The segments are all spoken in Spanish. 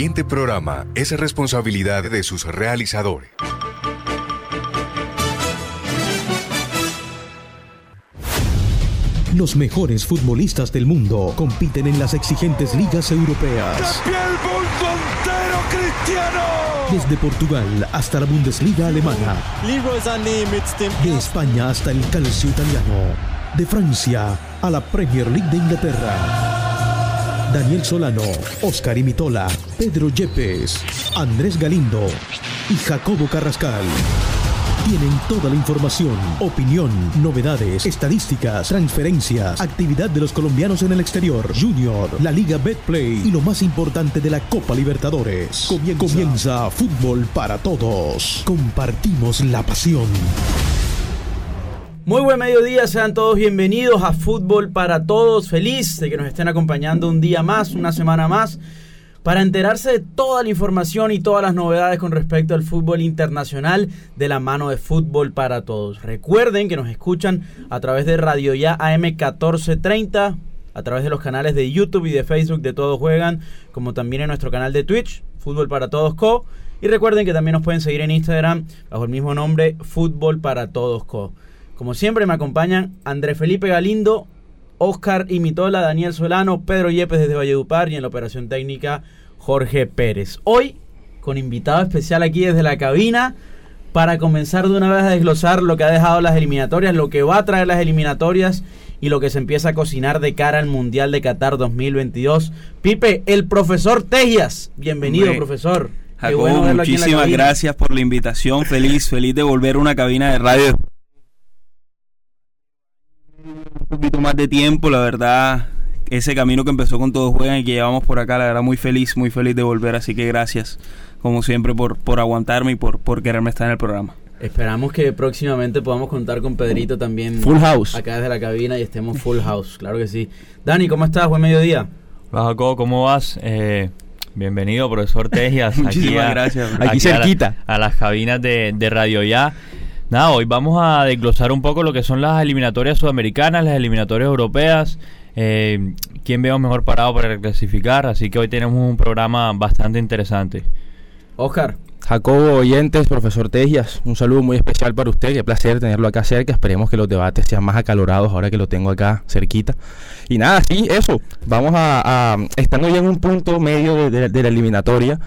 siguiente programa es responsabilidad de sus realizadores. Los mejores futbolistas del mundo compiten en las exigentes ligas europeas. Desde Portugal hasta la Bundesliga alemana. De España hasta el calcio italiano. De Francia a la Premier League de Inglaterra. Daniel Solano, Oscar Imitola, Pedro Yepes, Andrés Galindo y Jacobo Carrascal. Tienen toda la información, opinión, novedades, estadísticas, transferencias, actividad de los colombianos en el exterior, Junior, la Liga Betplay y lo más importante de la Copa Libertadores. Comienza, Comienza Fútbol para Todos. Compartimos la pasión. Muy buen mediodía, sean todos bienvenidos a Fútbol para Todos. Feliz de que nos estén acompañando un día más, una semana más para enterarse de toda la información y todas las novedades con respecto al fútbol internacional de la mano de Fútbol para Todos. Recuerden que nos escuchan a través de Radio Ya AM 1430, a través de los canales de YouTube y de Facebook de Todos Juegan, como también en nuestro canal de Twitch, Fútbol para Todos Co. Y recuerden que también nos pueden seguir en Instagram bajo el mismo nombre, Fútbol para Todos Co. Como siempre me acompañan André Felipe Galindo, Oscar Imitola, Daniel Solano, Pedro Yepes desde Valledupar y en la operación técnica Jorge Pérez. Hoy con invitado especial aquí desde la cabina para comenzar de una vez a desglosar lo que ha dejado las eliminatorias, lo que va a traer las eliminatorias y lo que se empieza a cocinar de cara al Mundial de Qatar 2022. Pipe, el profesor Tejias. Bienvenido, profesor. Jacobo, muchísimas gracias por la invitación. Feliz, feliz de volver a una cabina de radio poquito más de tiempo, la verdad, ese camino que empezó con todos juegan y que llevamos por acá, la verdad, muy feliz, muy feliz de volver, así que gracias, como siempre, por, por aguantarme y por, por quererme estar en el programa. Esperamos que próximamente podamos contar con Pedrito también. Full house. Acá desde la cabina y estemos full house, claro que sí. Dani, ¿cómo estás? Buen mediodía. Hola Jacobo, ¿cómo vas? Eh, bienvenido, profesor Tejias. Muchísimas gracias. Aquí, cerquita. A, las cabinas de, de Radio Ya. Nada, hoy vamos a desglosar un poco lo que son las eliminatorias sudamericanas, las eliminatorias europeas, eh, quién veo mejor parado para clasificar, así que hoy tenemos un programa bastante interesante. Oscar. Jacobo Oyentes, profesor Tejias, un saludo muy especial para usted, qué placer tenerlo acá cerca, esperemos que los debates sean más acalorados ahora que lo tengo acá cerquita. Y nada, sí, eso, vamos a, estando ya en un punto medio de la eliminatoria,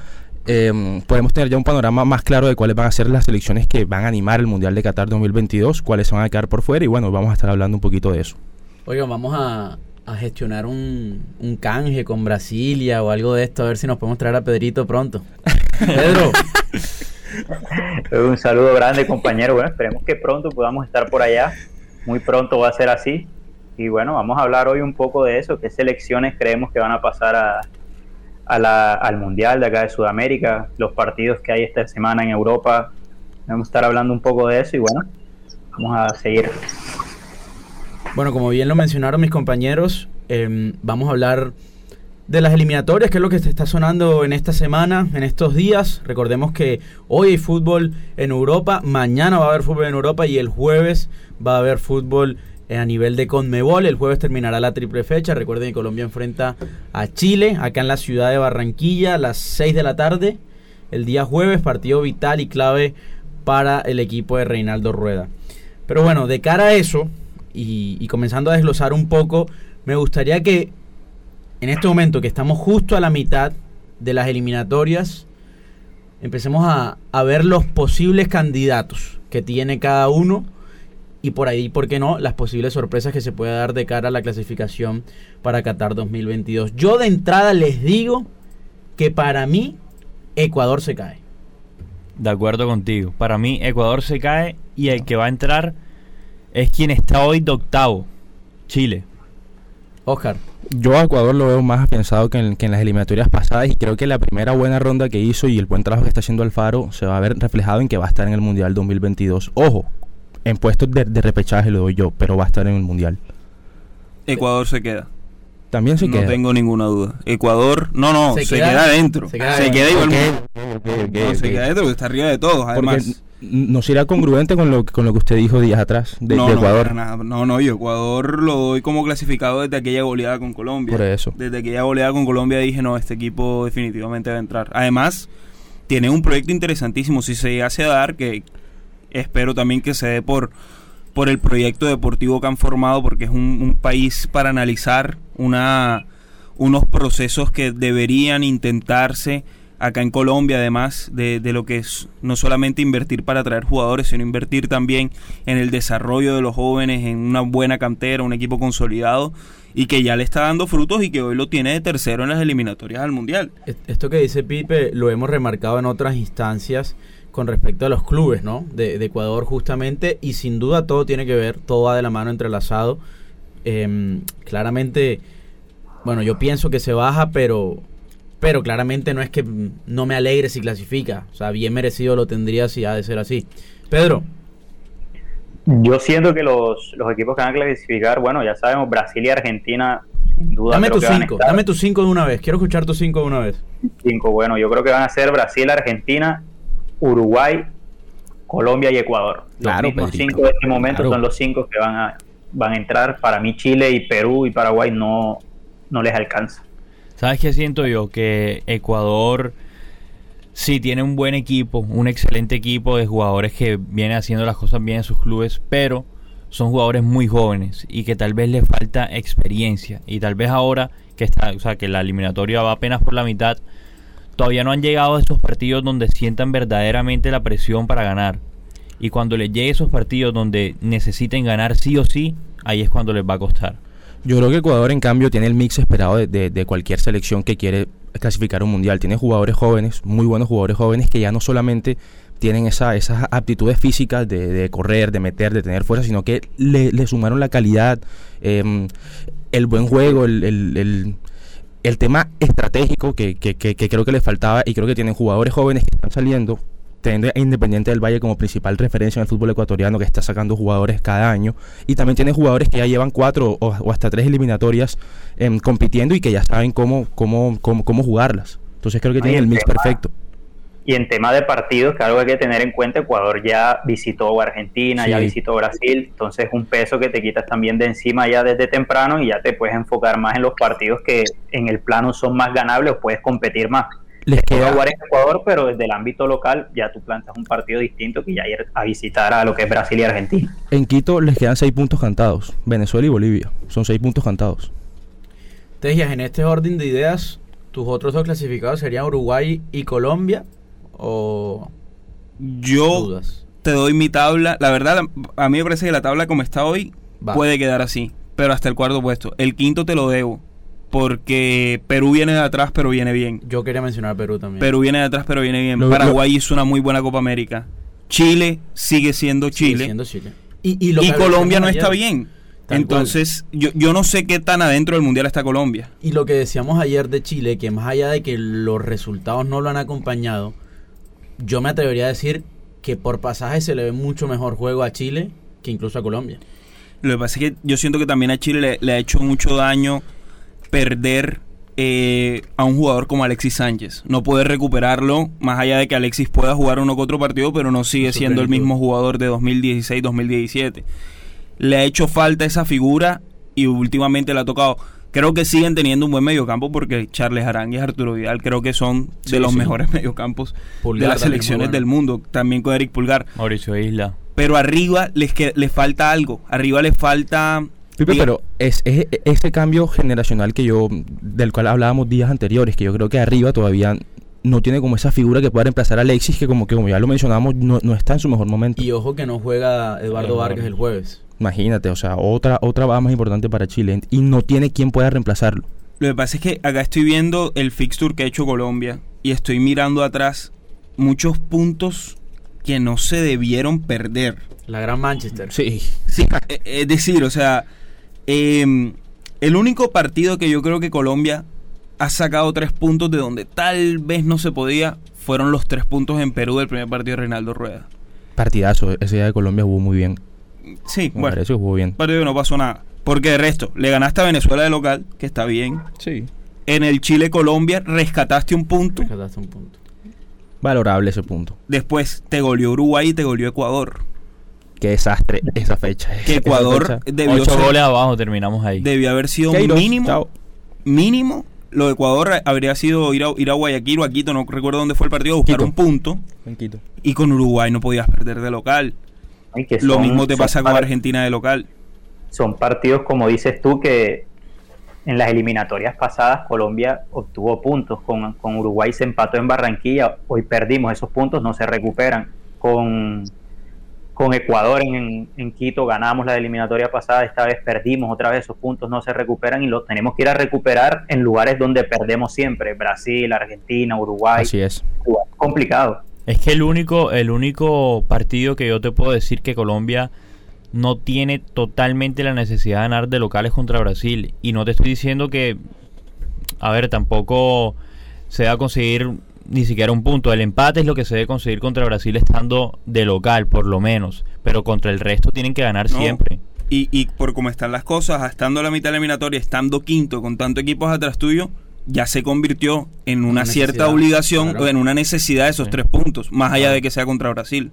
eh, podemos tener ya un panorama más claro de cuáles van a ser las selecciones que van a animar el Mundial de Qatar 2022, cuáles van a quedar por fuera y bueno, vamos a estar hablando un poquito de eso. Oigan, vamos a, gestionar un, canje con Brasilia o algo de esto, a ver si nos podemos traer a Pedrito pronto. Pedro. un saludo grande compañero, bueno, esperemos que pronto podamos estar por allá, muy pronto va a ser así. Y bueno, vamos a hablar hoy un poco de eso, qué selecciones creemos que van a pasar a, al Mundial de acá de Sudamérica, los partidos que hay esta semana en Europa. Vamos a estar hablando un poco de eso y bueno, vamos a seguir. Bueno, como bien lo mencionaron mis compañeros, em, vamos a hablar de las eliminatorias, que es lo que se está sonando en esta semana, en estos días. Recordemos que hoy hay fútbol en Europa, mañana va a haber fútbol en Europa y el jueves va a haber fútbol a nivel de Conmebol. El jueves terminará la triple fecha. Recuerden que Colombia enfrenta a Chile, acá en la ciudad de Barranquilla, a las 6 de la tarde. El día jueves, partido vital y clave para el equipo de Reinaldo Rueda. Pero bueno, de cara a eso, y, comenzando a desglosar un poco, me gustaría que en este momento que estamos justo a la mitad de las eliminatorias, empecemos a, a ver los posibles candidatos que tiene cada uno y por ahí, ¿por qué no?, las posibles sorpresas que se puede dar de cara a la clasificación para Qatar 2022. Yo de entrada les digo que para mí Ecuador se cae. De acuerdo contigo. Para mí Ecuador se cae y el que va a entrar es quien está hoy de octavo, Chile. Oscar. Yo a Ecuador lo veo más afianzado que en, que en, las eliminatorias pasadas y creo que la primera buena ronda que hizo y el buen trabajo que está haciendo Alfaro se va a ver reflejado en que va a estar en el Mundial 2022. Ojo, en puestos de, repechaje lo doy yo, pero va a estar en el Mundial. Ecuador se queda. También se queda. No tengo ninguna duda. Ecuador, no, no, se, queda, adentro. Se queda, igual. se queda adentro porque está arriba de todos. Además, no será congruente con lo, con lo que usted dijo días atrás de, no, de no, Ecuador. nada. No, no, yo Ecuador lo doy como clasificado desde aquella goleada con Colombia. Por eso. Desde aquella goleada con Colombia dije, no, este equipo definitivamente va a entrar. Además, tiene un proyecto interesantísimo. Si se hace a dar, que espero también que se dé por, por el proyecto deportivo que han formado, porque es un, país para analizar una, unos procesos que deberían intentarse acá en Colombia, además de, de, lo que es no solamente invertir para atraer jugadores, sino invertir también en el desarrollo de los jóvenes, en una buena cantera, un equipo consolidado y que ya le está dando frutos y que hoy lo tiene de tercero en las eliminatorias al Mundial. Esto que dice Pipe lo hemos remarcado en otras instancias con respecto a los clubes, ¿no? De, de Ecuador justamente y sin duda todo tiene que ver, todo va de la mano entrelazado. Eh, claramente, bueno, yo pienso que se baja, pero pero claramente no es que no me alegre si clasifica. O sea, bien merecido lo tendría si ha de ser así. Pedro. Yo siento que los, los equipos que van a clasificar, bueno, ya sabemos, Brasil y Argentina, sin duda. Dame tus cinco, dame tus cinco de una vez. Quiero escuchar tus cinco de una vez. Cinco, bueno, yo creo que van a ser Brasil, Argentina, Uruguay, Colombia y Ecuador. Claro, los mismos cinco de este momento claro. son los cinco que van a, van a entrar. Para mí, Chile y Perú y Paraguay no, no les alcanza. ¿Sabes qué siento yo? Que Ecuador sí tiene un buen equipo, un excelente equipo de jugadores que vienen haciendo las cosas bien en sus clubes, pero son jugadores muy jóvenes y que tal vez les falta experiencia. Y tal vez ahora que está, o sea, que la eliminatoria va apenas por la mitad, todavía no han llegado a esos partidos donde sientan verdaderamente la presión para ganar. Y cuando les llegue esos partidos donde necesiten ganar sí o sí, ahí es cuando les va a costar. Yo creo que Ecuador, en cambio, tiene el mix esperado de, de, cualquier selección que quiere clasificar un mundial. Tiene jugadores jóvenes, muy buenos jugadores jóvenes, que ya no solamente tienen esa, esas aptitudes físicas de, de, correr, de meter, de tener fuerza, sino que le, le sumaron la calidad, eh, el buen juego, el, el, el, el tema estratégico que, que, que, que creo que les faltaba y creo que tienen jugadores jóvenes que están saliendo teniendo a Independiente del Valle como principal referencia en el fútbol ecuatoriano que está sacando jugadores cada año y también tiene jugadores que ya llevan cuatro o, o hasta tres eliminatorias eh, compitiendo y que ya saben cómo, cómo, cómo, cómo jugarlas. Entonces creo que tienen el mix perfecto. Y en tema de partidos, que algo hay que tener en cuenta, Ecuador ya visitó Argentina, sí. ya visitó Brasil, entonces un peso que te quitas también de encima ya desde temprano y ya te puedes enfocar más en los partidos que en el plano son más ganables o puedes competir más les queda jugar en Ecuador, pero desde el ámbito local ya tú plantas un partido distinto que ya ir a visitar a lo que es Brasil y Argentina. En Quito les quedan seis puntos cantados, Venezuela y Bolivia, son seis puntos cantados. Tejias, en este orden de ideas, tus otros dos clasificados serían Uruguay y Colombia o yo dudas? te doy mi tabla, la verdad a mí me parece que la tabla como está hoy Va. puede quedar así, pero hasta el cuarto puesto. El quinto te lo debo porque Perú viene de atrás, pero viene bien. Yo quería mencionar a Perú también. Perú viene de atrás, pero viene bien. Lo, Paraguay lo, hizo una muy buena Copa América. Chile sigue siendo Chile. Sigue siendo Chile. Y, y, y Colombia no ayer, está bien. Entonces, yo, yo no sé qué tan adentro del Mundial está Colombia. Y lo que decíamos ayer de Chile, que más allá de que los resultados no lo han acompañado, yo me atrevería a decir que por pasaje se le ve mucho mejor juego a Chile que incluso a Colombia. Lo que pasa es que yo siento que también a Chile le, le ha hecho mucho daño perder eh, a un jugador como Alexis Sánchez. No poder recuperarlo, más allá de que Alexis pueda jugar uno que otro partido, pero no sigue siendo el mismo jugador de 2016-2017. Le ha hecho falta esa figura y últimamente le ha tocado. Creo que siguen teniendo un buen mediocampo porque Charles Arangues y Arturo Vidal creo que son de sí, los sí. mejores mediocampos Pulgar de las selecciones bueno. del mundo. También con Eric Pulgar. Mauricio Isla. Pero arriba les, que, les falta algo. Arriba les falta Pipe, pero es, es, ese cambio generacional que yo, del cual hablábamos días anteriores, que yo creo que arriba todavía no tiene como esa figura que pueda reemplazar a Alexis, que como que como ya lo mencionamos, no, no está en su mejor momento. Y ojo que no juega Eduardo Vargas el jueves. Imagínate, o sea, otra, otra baja más importante para Chile y no tiene quien pueda reemplazarlo. Lo que pasa es que acá estoy viendo el fixture que ha hecho Colombia y estoy mirando atrás muchos puntos que no se debieron perder. La gran Manchester. Sí. Sí, es decir, o sea, eh, el único partido que yo creo que Colombia ha sacado tres puntos de donde tal vez no se podía fueron los tres puntos en Perú del primer partido de Reinaldo Rueda. Partidazo, ese día de Colombia jugó muy bien. Sí, Me bueno. parece que jugó bien. Partido que no pasó nada. Porque de resto, le ganaste a Venezuela de local, que está bien. Sí. En el Chile-Colombia rescataste un punto. Rescataste un punto. Valorable ese punto. Después te goleó Uruguay y te goleó Ecuador. Qué desastre esa fecha. Que Esa Ecuador fecha. debió, Ocho ser- goles abajo, terminamos ahí. debió haber sido mínimo. chao. Mínimo. Lo de Ecuador habría sido ir a, ir a Guayaquil o a Quito, no recuerdo dónde fue el partido, a buscar Quito. un punto. En Quito. Y con Uruguay no podías perder de local. Y que Lo son- mismo te pasa con Argentina de local. Son partidos, como dices tú, que en las eliminatorias pasadas Colombia obtuvo puntos. Con, con Uruguay se empató en Barranquilla. Hoy perdimos esos puntos, no se recuperan. Con, con Ecuador en, en Quito ganamos la eliminatoria pasada. Esta vez perdimos otra vez esos puntos, no se recuperan y los tenemos que ir a recuperar en lugares donde perdemos siempre: Brasil, Argentina, Uruguay. Así es. Uruguay. Complicado. Es que el único, el único partido que yo te puedo decir que Colombia no tiene totalmente la necesidad de ganar de locales contra Brasil. Y no te estoy diciendo que, a ver, tampoco se va a conseguir ni siquiera un punto. El empate es lo que se debe conseguir contra Brasil estando de local, por lo menos. Pero contra el resto tienen que ganar No. siempre. Y, y por cómo están las cosas, estando a la mitad de la eliminatoria, estando quinto con tantos equipos atrás tuyo, ya se convirtió en una, Una cierta obligación claro. o en una necesidad de esos Sí. tres puntos, más allá de que sea contra Brasil.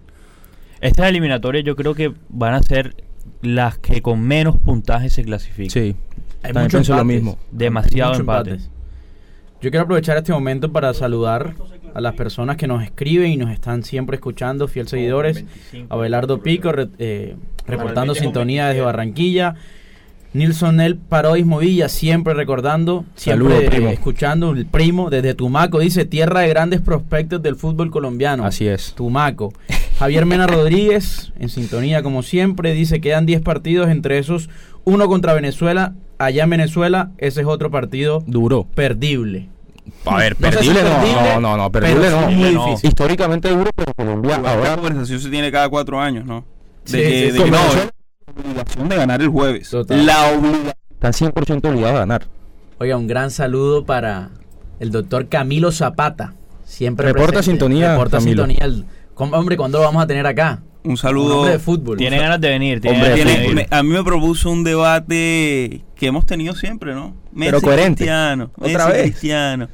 Estas eliminatorias yo creo que van a ser las que con menos puntaje se clasifican. Sí. Hay muchos lo empates. mismo. Demasiado Muchos empate. empates. Yo quiero aprovechar este momento para saludar a las personas que nos escriben y nos están siempre escuchando, fiel seguidores. Abelardo Pico, re- eh, reportando sintonía desde Barranquilla. Nilson El Parois Movilla, siempre recordando, siempre escuchando, el primo desde Tumaco, dice tierra de grandes prospectos del fútbol colombiano. Así es. Tumaco. Javier Mena Rodríguez, en sintonía como siempre, dice quedan 10 partidos, entre esos uno contra Venezuela. Allá en Venezuela, ese es otro partido Duro. perdible. A ver, No sé si perdible no. perdible, No, no, no, perdible no. muy No. difícil. Históricamente duro, pero Colombia Ahora la conversación se tiene cada cuatro años, ¿no? De Sí, sí, de sí. que no, obligación de ganar el jueves. Total. La obligación. están 100% obligados a ganar. Oiga, un gran saludo para el doctor Camilo Zapata. Siempre Reporta presente. sintonía, Reporta Camilo. sintonía. el- ¿Cómo- hombre, ¿cuándo lo vamos a tener acá? Un saludo. de fútbol. Tiene Un ganas de venir. Tiene Hombre, ganas de Tiene- venir. me- a mí me propuso un debate que hemos tenido siempre, ¿no? Messi Pero coherente. Cristiano, Otra Messi vez. Cristiano.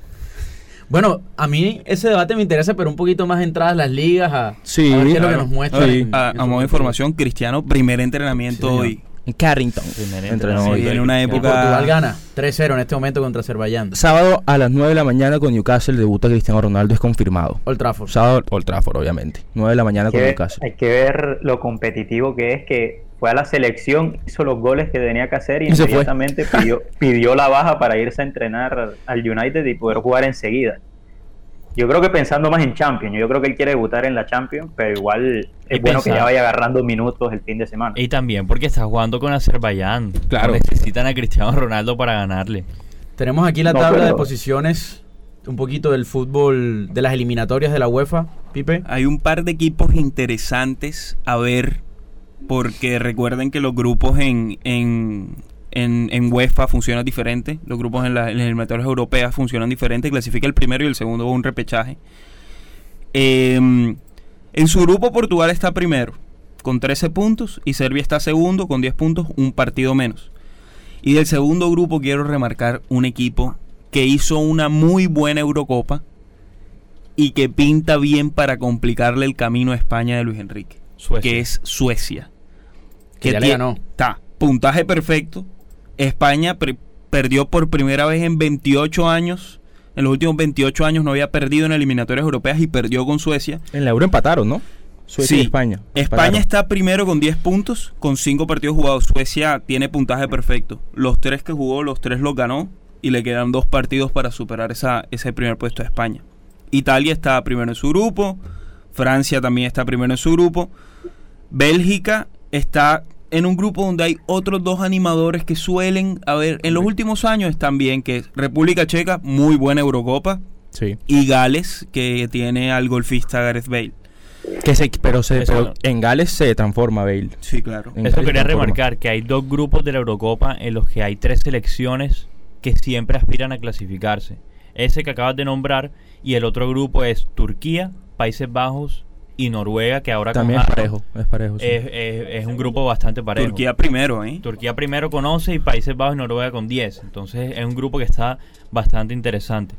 Bueno, a mí ese debate me interesa, pero un poquito más entradas las ligas a, Sí, a ver qué es lo que claro. nos muestra. Sí. A, a modo de información, Cristiano, primer entrenamiento Sí, hoy. En Carrington. Entrenó entrenamiento. hoy. Sí, en una época. Portugal gana 3-0 en este momento contra Azerbaiyán. Sábado a las 9 de la mañana con Newcastle debuta Cristiano Ronaldo, es confirmado. Old Trafford. Sábado Old Trafford, obviamente. 9 de la mañana Hay con ver, Newcastle. hay que ver lo competitivo que es que fue a la selección, hizo los goles que tenía que hacer y, inmediatamente pidió, pidió la baja para irse a entrenar al United y poder jugar enseguida. Yo creo que pensando más en Champions, yo creo que él quiere debutar en la Champions, pero igual es Y bueno que ya vaya agarrando minutos el fin de semana. Y también porque está jugando con Azerbaiyán. Claro. Necesitan a Cristiano Ronaldo para ganarle. Tenemos aquí la No, tabla de posiciones, un poquito del fútbol, de las eliminatorias de la UEFA, Pipe. Hay un par de equipos interesantes a ver, porque recuerden que los grupos en, en, en, en UEFA funcionan diferente, los grupos en, la- en las eliminatorias europeas funcionan diferente, clasifica el primero y el segundo un repechaje. Eh, en su grupo Portugal está primero, con 13 puntos, y Serbia está segundo, con 10 puntos, un partido menos. Y del segundo grupo quiero remarcar un equipo que hizo una muy buena Eurocopa, y que pinta bien para complicarle el camino a España de Luis Enrique, Suecia. que es Suecia. Que ya le ganó. Está, puntaje perfecto. España pre- perdió por primera vez en 28 años. En los últimos 28 años no había perdido en eliminatorias europeas y perdió con Suecia. En la Euro empataron, ¿no? Suecia Sí. y España. España está primero con 10 puntos, con 5 partidos jugados. Suecia tiene puntaje perfecto. Los tres que jugó, los tres los ganó y le quedan dos partidos para superar esa, ese primer puesto a España. Italia está primero en su grupo, Francia también está primero en su grupo, Bélgica está en un grupo donde hay otros dos animadores que suelen, a ver, en los últimos años bien, que es República Checa, muy buena Eurocopa, Sí. y Gales, que tiene al golfista Gareth Bale. Que se, pero se, en Gales se transforma Bale. Sí, claro. En Eso Gales quería remarcar, que hay dos grupos de la Eurocopa en los que hay tres selecciones que siempre aspiran a clasificarse. Ese que acabas de nombrar y el otro grupo es Turquía, Países Bajos y Noruega, que ahora con También es parejo, es parejo. sí. es, es- es un grupo bastante parejo. Turquía primero, ¿eh? Turquía primero con 11 y Países Bajos y Noruega con 10. Entonces es un grupo que está bastante interesante.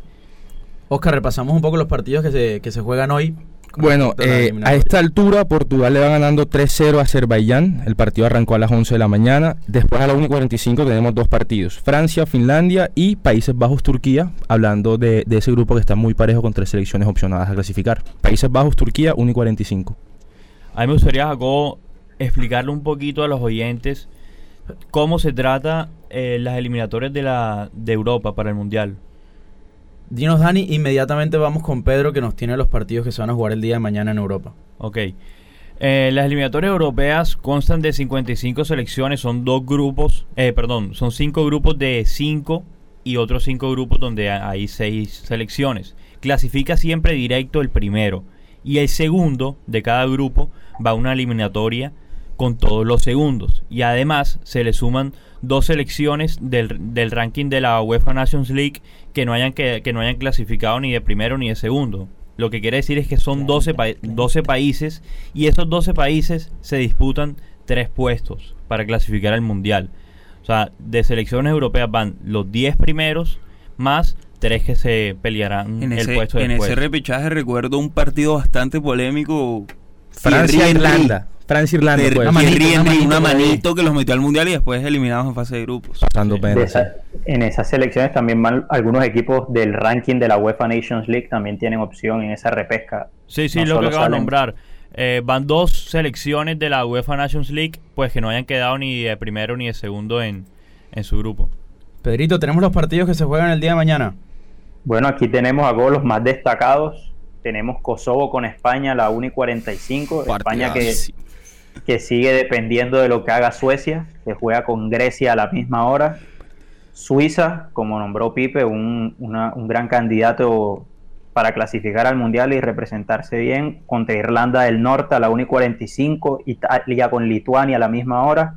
Oscar, repasamos un poco los partidos que se, que se juegan hoy. Bueno, eh, a esta altura Portugal le va ganando 3-0 a Azerbaiyán. El partido arrancó a las 11 de la mañana. Después a las 1.45 tenemos dos partidos. Francia, Finlandia y Países Bajos, Turquía. Hablando de, de, ese grupo que está muy parejo con tres selecciones opcionadas a clasificar. Países Bajos, Turquía, 1.45. A mí me gustaría, Jacobo, explicarle un poquito a los oyentes cómo se trata eh, las eliminatorias de, la, de Europa para el Mundial. Dinos, Dani, inmediatamente vamos con Pedro que nos tiene los partidos que se van a jugar el día de mañana en Europa. Ok. Eh, las eliminatorias europeas constan de 55 selecciones, son dos grupos, eh, perdón, son cinco grupos de cinco y otros cinco grupos donde hay seis selecciones. Clasifica siempre directo el primero y el segundo de cada grupo va a una eliminatoria con todos los segundos. Y además se le suman dos selecciones del, del ranking de la UEFA Nations League que no, hayan que, que, no hayan clasificado ni de primero ni de segundo. Lo que quiere decir es que son 12, pa 12 países y esos 12 países se disputan tres puestos para clasificar al Mundial. O sea, de selecciones europeas van los 10 primeros más tres que se pelearán en el ese, puesto En después. ese repechaje recuerdo un partido bastante polémico. Francia-Irlanda. Francia-Irlanda. De, Pues. una, manito, una, manito, una manito que los metió al mundial y después eliminados en fase de grupos. Pasando pena. esa- en esas selecciones también van algunos equipos del ranking de la UEFA Nations League también tienen opción en esa repesca. Sí, sí, No lo que acabo de nombrar. Eh, van dos selecciones de la UEFA Nations League, pues que no hayan quedado ni de primero ni de segundo en, en su grupo. Pedrito, tenemos los partidos que se juegan el día de mañana. Bueno, aquí tenemos a todos los más destacados. Tenemos Kosovo con España a la 1 y 45. España que. Que sigue dependiendo de lo que haga Suecia, que juega con Grecia a la misma hora. Suiza, como nombró Pipe, un, una- un gran candidato para clasificar al Mundial y representarse bien, contra Irlanda del Norte a la 1 y 45, Italia con Lituania a la misma hora,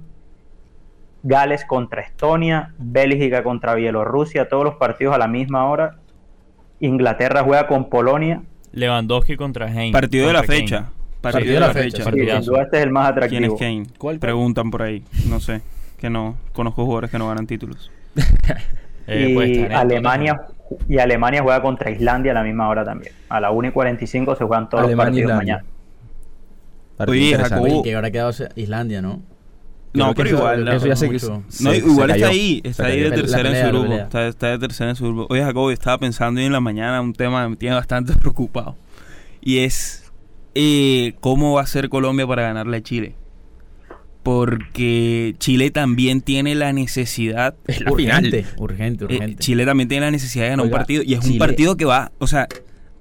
Gales contra Estonia, Bélgica contra Bielorrusia, todos los partidos a la misma hora, Inglaterra juega con Polonia, Lewandowski contra Kane. Partido de la fecha. Kane. Partido de la fecha. sin duda este es el más ¿Quién atractivo. es Kane? ¿Cuál? Preguntan por ahí. No sé. Que no. Conozco jugadores que no ganan títulos. Eh, y estar Alemania y Alemania juega contra Islandia a la misma hora también. A la 1 y 45 se juegan todos Alemania, los partidos Islandia. mañana. Partido Oye. Jacobo, que ahora quedado Islandia, ¿no? No, pero eso- igual. eso ya se- mucho. se- No, se igual está cayó. ahí, está ahí de tercera pelea, en su grupo. Está, está de tercera en su grupo. Oye, Jacobo, estaba pensando hoy en la mañana un tema que me tiene bastante preocupado. Y es eh, cómo va a ser Colombia para ganarle a Chile. Porque Chile también tiene la necesidad. Es la final. Urgente, urgente, eh, urgente. Chile también tiene la necesidad de ganar Oiga, un partido. Y es un partido que va. O sea,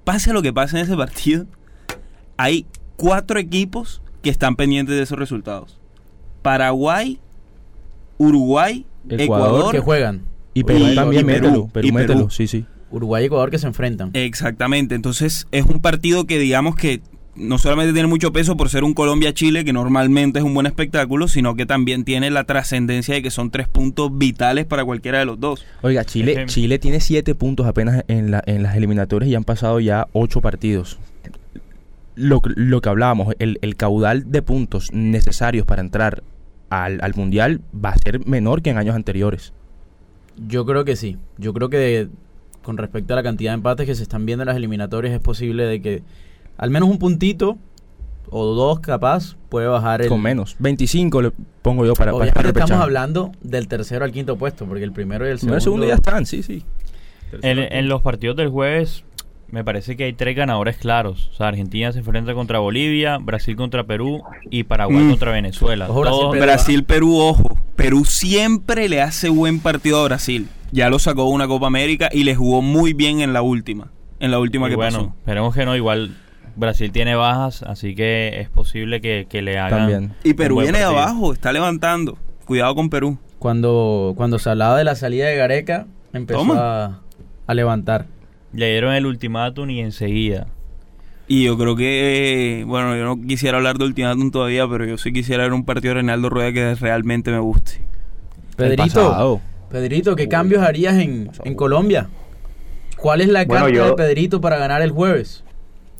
pase lo que pase en ese partido, hay cuatro equipos que están pendientes de esos resultados: Paraguay, Uruguay, Ecuador, Ecuador, que juegan. Y Perú y- también, y Perú, mételo. Perú, y mételo. Perú. Sí, sí. Uruguay y Ecuador que se enfrentan. Exactamente, entonces es un partido que digamos que no solamente tiene mucho peso por ser un Colombia-Chile, que normalmente es un buen espectáculo, sino que también tiene la trascendencia de que son tres puntos vitales para cualquiera de los dos. Oiga, Chile. Chile tiene siete puntos apenas en, la, en las eliminatorias y han pasado ya ocho partidos. Lo, que- lo que hablábamos, el, el caudal de puntos necesarios para entrar al, al Mundial va a ser menor que en años anteriores. Yo creo que sí. Yo creo que con respecto a la cantidad de empates que se están viendo en las eliminatorias es posible de que al menos un puntito o dos capaz puede bajar el... Con menos. 25 le pongo yo para, Obviamente estamos hablando del tercero al quinto puesto, porque el primero y el No, segundo... el segundo ya están, sí, sí. En, en los partidos del jueves, me parece que hay tres ganadores claros. O sea, Argentina se enfrenta contra Bolivia, Brasil contra Perú y Paraguay Mm. contra Venezuela. Ojo, Brasil, Todos- Perú, Brasil, Perú, ojo. Perú siempre le hace buen partido a Brasil. Ya lo sacó una Copa América y le jugó muy bien en la última. En la última y que bueno, pasó. esperemos que no. Igual Brasil tiene bajas, así que es posible que, que le hagan. También. Y Perú viene de partido. abajo, está levantando. Cuidado con Perú. Cuando, cuando se hablaba de la salida de Gareca, empezó a, a levantar. Le dieron el ultimátum y enseguida. Y yo creo que, bueno, yo no quisiera hablar de ultimátum todavía, pero yo sí quisiera ver un partido de Reinaldo Rueda que realmente me guste. El Pedrito, pasado. Pedrito, ¿qué cambios harías en, en Colombia? ¿Cuál es la Bueno, carta yo- de Pedrito para ganar el jueves?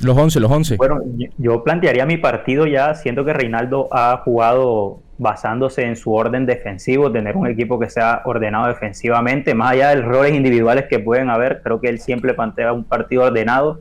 Los 11, los 11. Bueno, yo- plantearía mi partido ya, siento que Reinaldo ha jugado basándose en su orden defensivo, tener un equipo que sea ordenado defensivamente, más allá de errores individuales que pueden haber, creo que él siempre plantea un partido ordenado.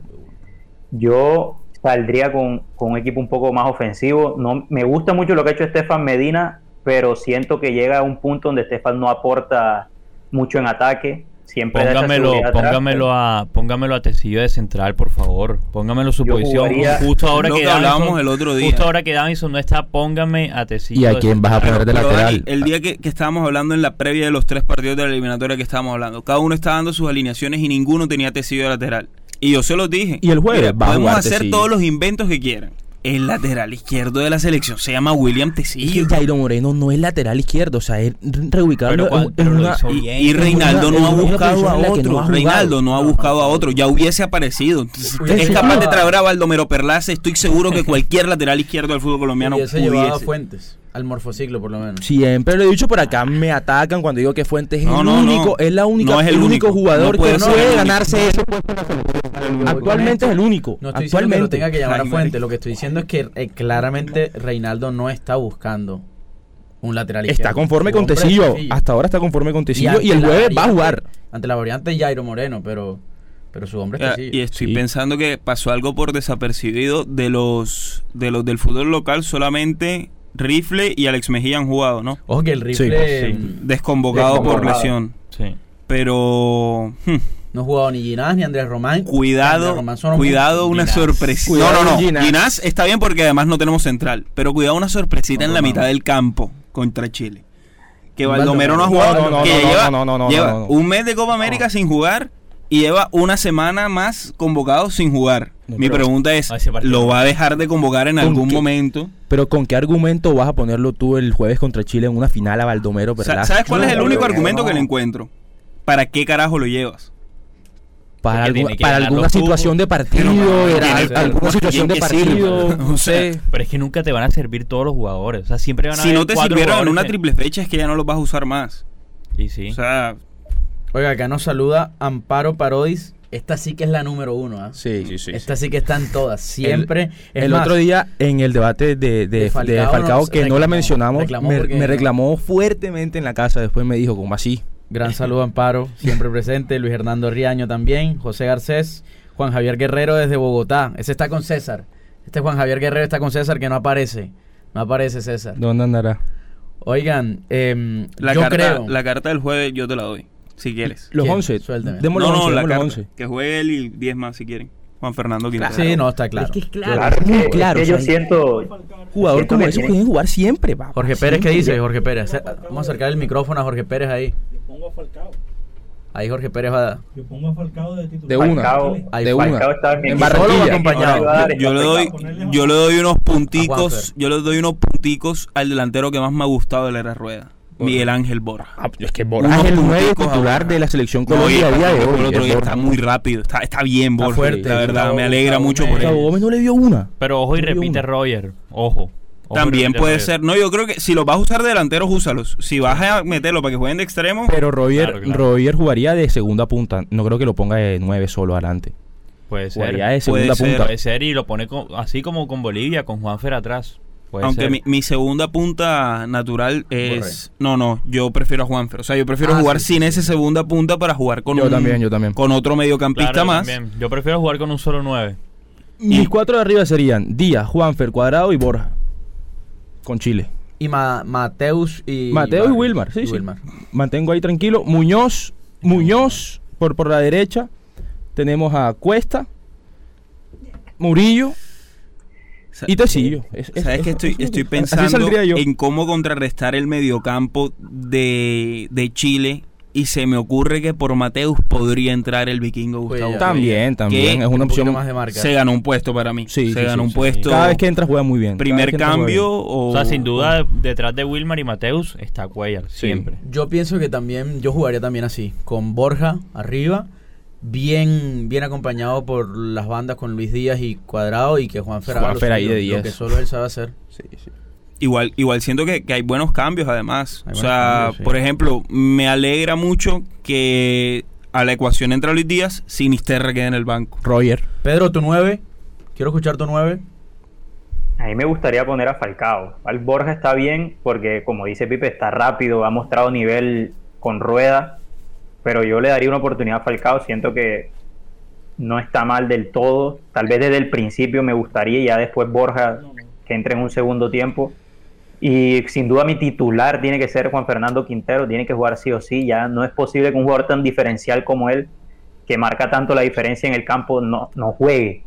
Yo saldría con, con un equipo un poco más ofensivo. No, me gusta mucho lo que ha hecho Estefan Medina, pero siento que llega a un punto donde Estefan no aporta mucho en ataque. Siempre da esa Póngamelo, atrás, póngamelo a, póngamelo a Tecillo de central, por favor. Póngamelo su posición. jugaría- Justo ahora que, que el otro día. Justo ahora que Davinson no está, póngame a Tecillo. ¿Y a quién vas a poner de lateral? Dani, el día que, que estábamos hablando en la previa de los tres partidos de la eliminatoria que estábamos hablando, cada uno estaba dando sus alineaciones y ninguno tenía Tecillo de lateral. Y yo se los dije. Y el jueves Mira, va a podemos jugar hacer Tecillo. todos los inventos que quieran. El lateral izquierdo de la selección se llama William Es que Tecillo. Jairo Moreno no es lateral izquierdo, o sea, es Pero en, pero una... hizo Y, y Reinaldo no ha buscado a otro. Reinaldo no ha buscado a otro. Ya hubiese aparecido. Entonces, Hubiese es capaz de traer a Baldomero Perlaza. Estoy seguro que cualquier lateral izquierdo del fútbol colombiano y ese llevaba a pudiese. Fuentes, al morfociclo por lo menos. Siempre lo he dicho por acá, me atacan cuando digo que Fuentes es No, el no, no. único, es la única, No es el el único único. jugador No que el puede único. ganarse ese puesto en la selección. Actualmente es el único. No estoy diciendo que actualmente. lo tenga que llamar a Fuentes, lo que estoy diciendo es que eh, claramente Reinaldo no está buscando un lateral Está conforme con Tecillo. Hasta ahora está conforme con Tecillo. Y, el jueves va a jugar. Ante la variante Jairo Moreno, pero, pero su hombre es Ya, Tecillo. y estoy Sí. pensando que pasó algo por desapercibido de los de los del fútbol local solamente Rifle y Alex Mejía han jugado, ¿no? Ojo que el rifle Sí, Desconvocado por lesión. Sí. Pero hmm, no ha jugado ni Ginás ni Andrés Román. Andrés cuidado, Román cuidado una Ginás. sorpresita. Cuidado No, no, no. Ginás. Ginás está bien porque además no tenemos central, pero cuidado una sorpresita No, en la no, mitad no. del campo contra Chile. Que Baldomero no ha jugado, No, no, que no, no, lleva, no, no, no, lleva no, no. un mes de Copa América sin jugar y lleva una semana más convocado sin jugar. No, Mi pregunta es. ¿lo va a dejar de convocar en ¿Con algún qué? momento? Pero ¿con qué argumento vas a ponerlo tú el jueves contra Chile en una final a Baldomero? ¿Sabes cuál es el No, único no, argumento no. que le encuentro? ¿Para qué carajo lo llevas? Para, que para alguna situación de partido, era que- alguna ¿quién situación de partido, no sé. Pero es que nunca te van a servir todos los jugadores. O sea, siempre van a Si haber no te sirvieron en una triple fecha es que ya no los vas a usar más. Y sí. O sea, Oiga, acá nos saluda Amparo Parodis. Esta sí que es la número uno. ¿ah? Sí, sí, sí. Esta sí que está en todas. Siempre. Es el más, otro día en el debate de, de, de de Falcao que no la mencionamos, reclamó me, porque me no. reclamó fuertemente en la casa. Después me dijo, como así? Gran saludo, Amparo. Siempre presente. Luis Hernando Riaño también. José Garcés. Juan Javier Guerrero desde Bogotá. Ese está con César. Este Juan Javier Guerrero está con César que no aparece. No aparece César. ¿Dónde andará? Oigan, em, la, yo carta, creo. la carta del jueves yo te la doy, si quieres. Los ¿Quién? 11. Suélteme. Démosle no, no, 11, la carta. 11. Que juegue él y 10 más si quieren. Juan Fernando Quintero. Sí, no, está claro. Es que es claro. Claro, es muy que- es claro, que o yo sea, siento, Jugador siento como eso pueden jugar siempre, papá. Jorge Pérez, ¿qué Siempre. dice Jorge Pérez? Vamos a acercar el micrófono a Jorge Pérez ahí. Ahí Jorge Pérez va a... Yo pongo a Falcao de titular. De una. Falcao, Ahí de Falcao una. está en mi En. Barranquilla. Solo acompañado. a dar Yo le doy, Falcao. yo le doy unos A punticos, yo le doy unos punticos al delantero que más me ha gustado de la era rueda, Miguel Ángel Borja. Ah, es que Borja es el 9 punticos a titular de la selección Colombia a el día de hoy. otro día está muy rápido, está, está bien Está Borja, fuerte. la verdad, Gustavo- me alegra Gustavo mucho por Gómez. Él. Gómez no le dio una. Pero ojo y No repite una. Roger. Ojo. También puede Roger. ser, no, yo creo que si los vas a usar de delanteros, úsalos. Si vas a meterlo para que jueguen de extremo, Pero Roger, Claro, claro. Roger jugaría de segunda punta. No creo que lo ponga de 9 solo adelante. Puede ser. Jugaría de Puede segunda ser. punta. Puede ser y lo pone con- así como con Bolivia, con Juanfer atrás. Puede aunque ser. mi, mi segunda punta natural es... No, no, yo prefiero a Juanfer. O sea, yo prefiero Ah, jugar sí, sí, sin sí. ese segunda punta para jugar con Yo un- también, yo también. con otro mediocampista Claro, yo más. también. Yo prefiero jugar con un solo 9. Mis cuatro de arriba serían Díaz, Juanfer, Cuadrado y Borja. Con Chile. Y Ma- Mateus y... Mateo y. Wilmar, sí, Y sí. Wilmar. Mantengo ahí tranquilo. Muñoz, Muñoz por, por la derecha. Tenemos a Cuesta, Murillo Y. Es- es- ¿Sabes es- que estoy, estoy pensando en cómo contrarrestar el mediocampo de, de Chile y se me ocurre que por Mateus podría entrar el vikingo Gustavo. Cuellar. También, también. Que Es una opción. más de marca. Se ganó un puesto para mí. Sí, se sí, ganó sí, un sí. puesto. Cada vez que entra juega muy bien. Primer cambio bien. o... O sea, sin duda, detrás de Wilmar y Mateus está Cuellar, siempre. Yo pienso que también, yo jugaría también así, con Borja arriba, bien, bien acompañado por las bandas con Luis Díaz y Cuadrado y que Juan ahí de 10. que solo él sabe hacer. Sí, sí. Igual, igual siento que, que hay buenos cambios además. Hay o sea, cambios, sí. por ejemplo, me alegra mucho que a la ecuación entra Luis Díaz, Sinisterra quede en el banco. Roger. Pedro, tu 9, Quiero escuchar tu 9. A mí me gustaría poner a Falcao. Al Borja está bien porque, como dice Pipe, está rápido, ha mostrado nivel con rueda, pero yo le daría una oportunidad a Falcao. Siento que no está mal del todo. Tal vez desde el principio me gustaría ya después Borja que entre en un segundo tiempo. Y sin duda mi titular tiene que ser Juan Fernando Quintero, tiene que jugar sí o sí. Ya no es posible que un jugador tan diferencial como él, que marca tanto la diferencia en el campo, no, no juegue.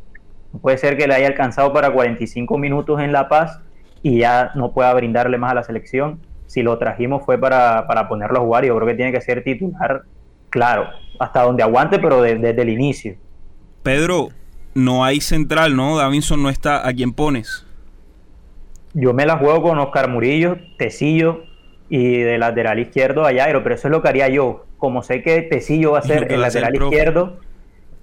No puede ser que le haya alcanzado para 45 minutos en La Paz y ya no pueda brindarle más a la selección. Si lo trajimos fue para, para ponerlo a jugar yo creo que tiene que ser titular, claro, hasta donde aguante, pero desde el inicio. Pedro, no hay central, ¿no? Davinson no está. ¿A quién pones? Yo me la juego con Oscar Murillo, Tecillo y de lateral izquierdo a Jairo, pero eso es lo que haría yo. Como sé que Tecillo va a ser el lateral izquierdo,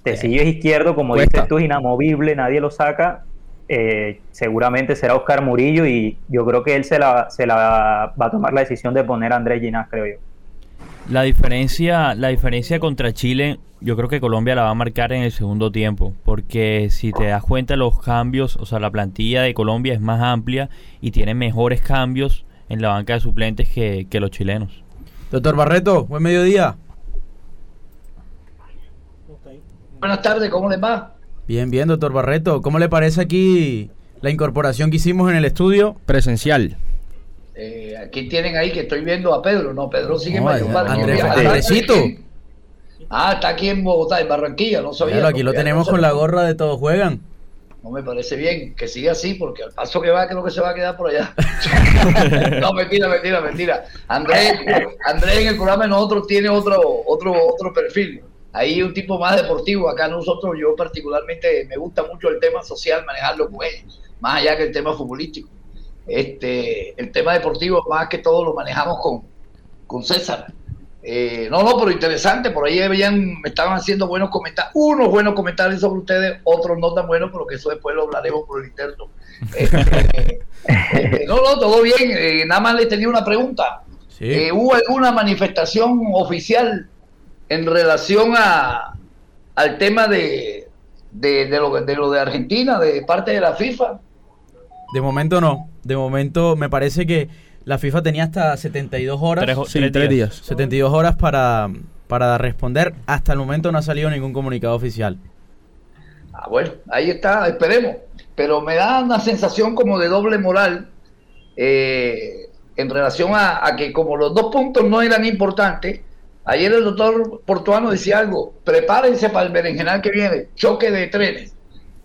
Tecillo es izquierdo, como dices tú, inamovible, nadie lo saca. Eh, seguramente será Oscar Murillo y yo creo que él se la, se la va a tomar la decisión de poner a Andrés Ginás, creo yo. La diferencia, la diferencia contra Chile, yo creo que Colombia la va a marcar en el segundo tiempo, porque si te das cuenta los cambios, o sea, la plantilla de Colombia es más amplia y tiene mejores cambios en la banca de suplentes que, que los chilenos. Doctor Barreto, buen mediodía. Buenas tardes, ¿cómo les va? Bien, bien, doctor Barreto. ¿Cómo le parece aquí la incorporación que hicimos en el estudio? Presencial. Eh, aquí tienen ahí que estoy viendo a Pedro, no, Pedro sigue en Andrés, Ah, está aquí en Bogotá, en Barranquilla, no sabía. aquí lo tenemos con la gorra de todos juegan. No me parece bien que siga así, porque al paso que va, creo que se va a quedar por allá. no, mentira, mentira, mentira. Andrés, Andrés en el programa de nosotros tiene otro, otro, otro perfil. Ahí un tipo más deportivo. Acá nosotros, yo particularmente me gusta mucho el tema social, manejarlo con él, más allá que el tema futbolístico. Este, el tema deportivo, más que todo, lo manejamos con, con César. Eh, no, no, pero interesante, por ahí veían, me estaban haciendo buenos comentarios, unos buenos comentarios sobre ustedes, otros no tan buenos, pero que eso después lo hablaremos por el interno. Este, eh, no, no, todo bien, eh, nada más le tenía una pregunta. ¿Hubo alguna manifestación oficial en relación a, al tema de, de, lo, de lo de Argentina, de parte de la FIFA? De momento no. De momento me parece que la FIFA tenía hasta 72 horas. Tres, días. 72 horas para, para responder. Hasta el momento no ha salido ningún comunicado oficial. Ah, bueno, ahí está, esperemos. Pero me da una sensación como de doble moral eh, en relación a, a, que como los dos puntos no eran importantes, ayer el doctor Portuano decía algo, prepárense para el berenjenal que viene, choque de trenes.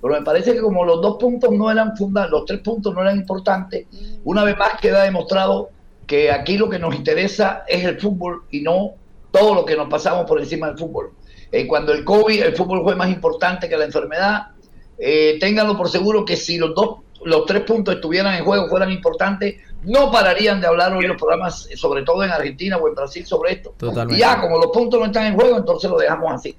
Pero me parece que como los dos puntos no eran fundados, los tres puntos no eran importantes, una vez más queda demostrado que aquí lo que nos interesa es el fútbol y no todo lo que nos pasamos por encima del fútbol. Eh, cuando el COVID, el fútbol fue más importante que la enfermedad, eh, ténganlo por seguro que si los dos, los tres puntos estuvieran en juego, fueran importantes, no pararían de hablar hoy los programas, sobre todo en Argentina o en Brasil, sobre esto. Y ya, como los puntos no están en juego, entonces lo dejamos así.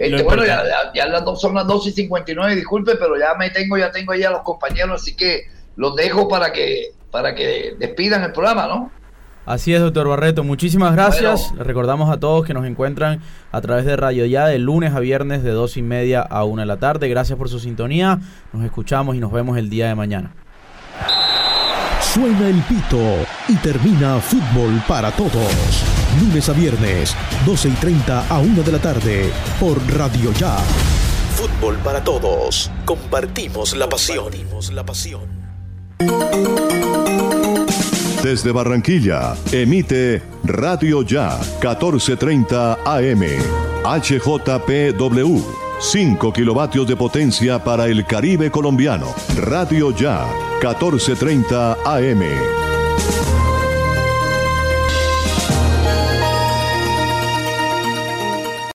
Este, bueno, ya, las dos, son las 12 y 59, disculpe, pero ya me tengo, ya tengo ya los compañeros, así que los dejo para que, para que despidan el programa, ¿no? Así es, doctor Barreto. Muchísimas gracias. recordamos a todos que nos encuentran a través de Radio Ya de lunes a viernes de dos y media a una de la tarde. Gracias por su sintonía. Nos escuchamos y nos vemos el día de mañana. Suena el pito y termina fútbol para todos. Lunes a viernes, 12 y 30 a 1 de la tarde, por Radio Ya. Fútbol para todos. Compartimos la pasión. la pasión. Desde Barranquilla, emite Radio Ya, 1430 AM. HJPW. 5 kilovatios de potencia para el Caribe colombiano. Radio Ya 1430 AM.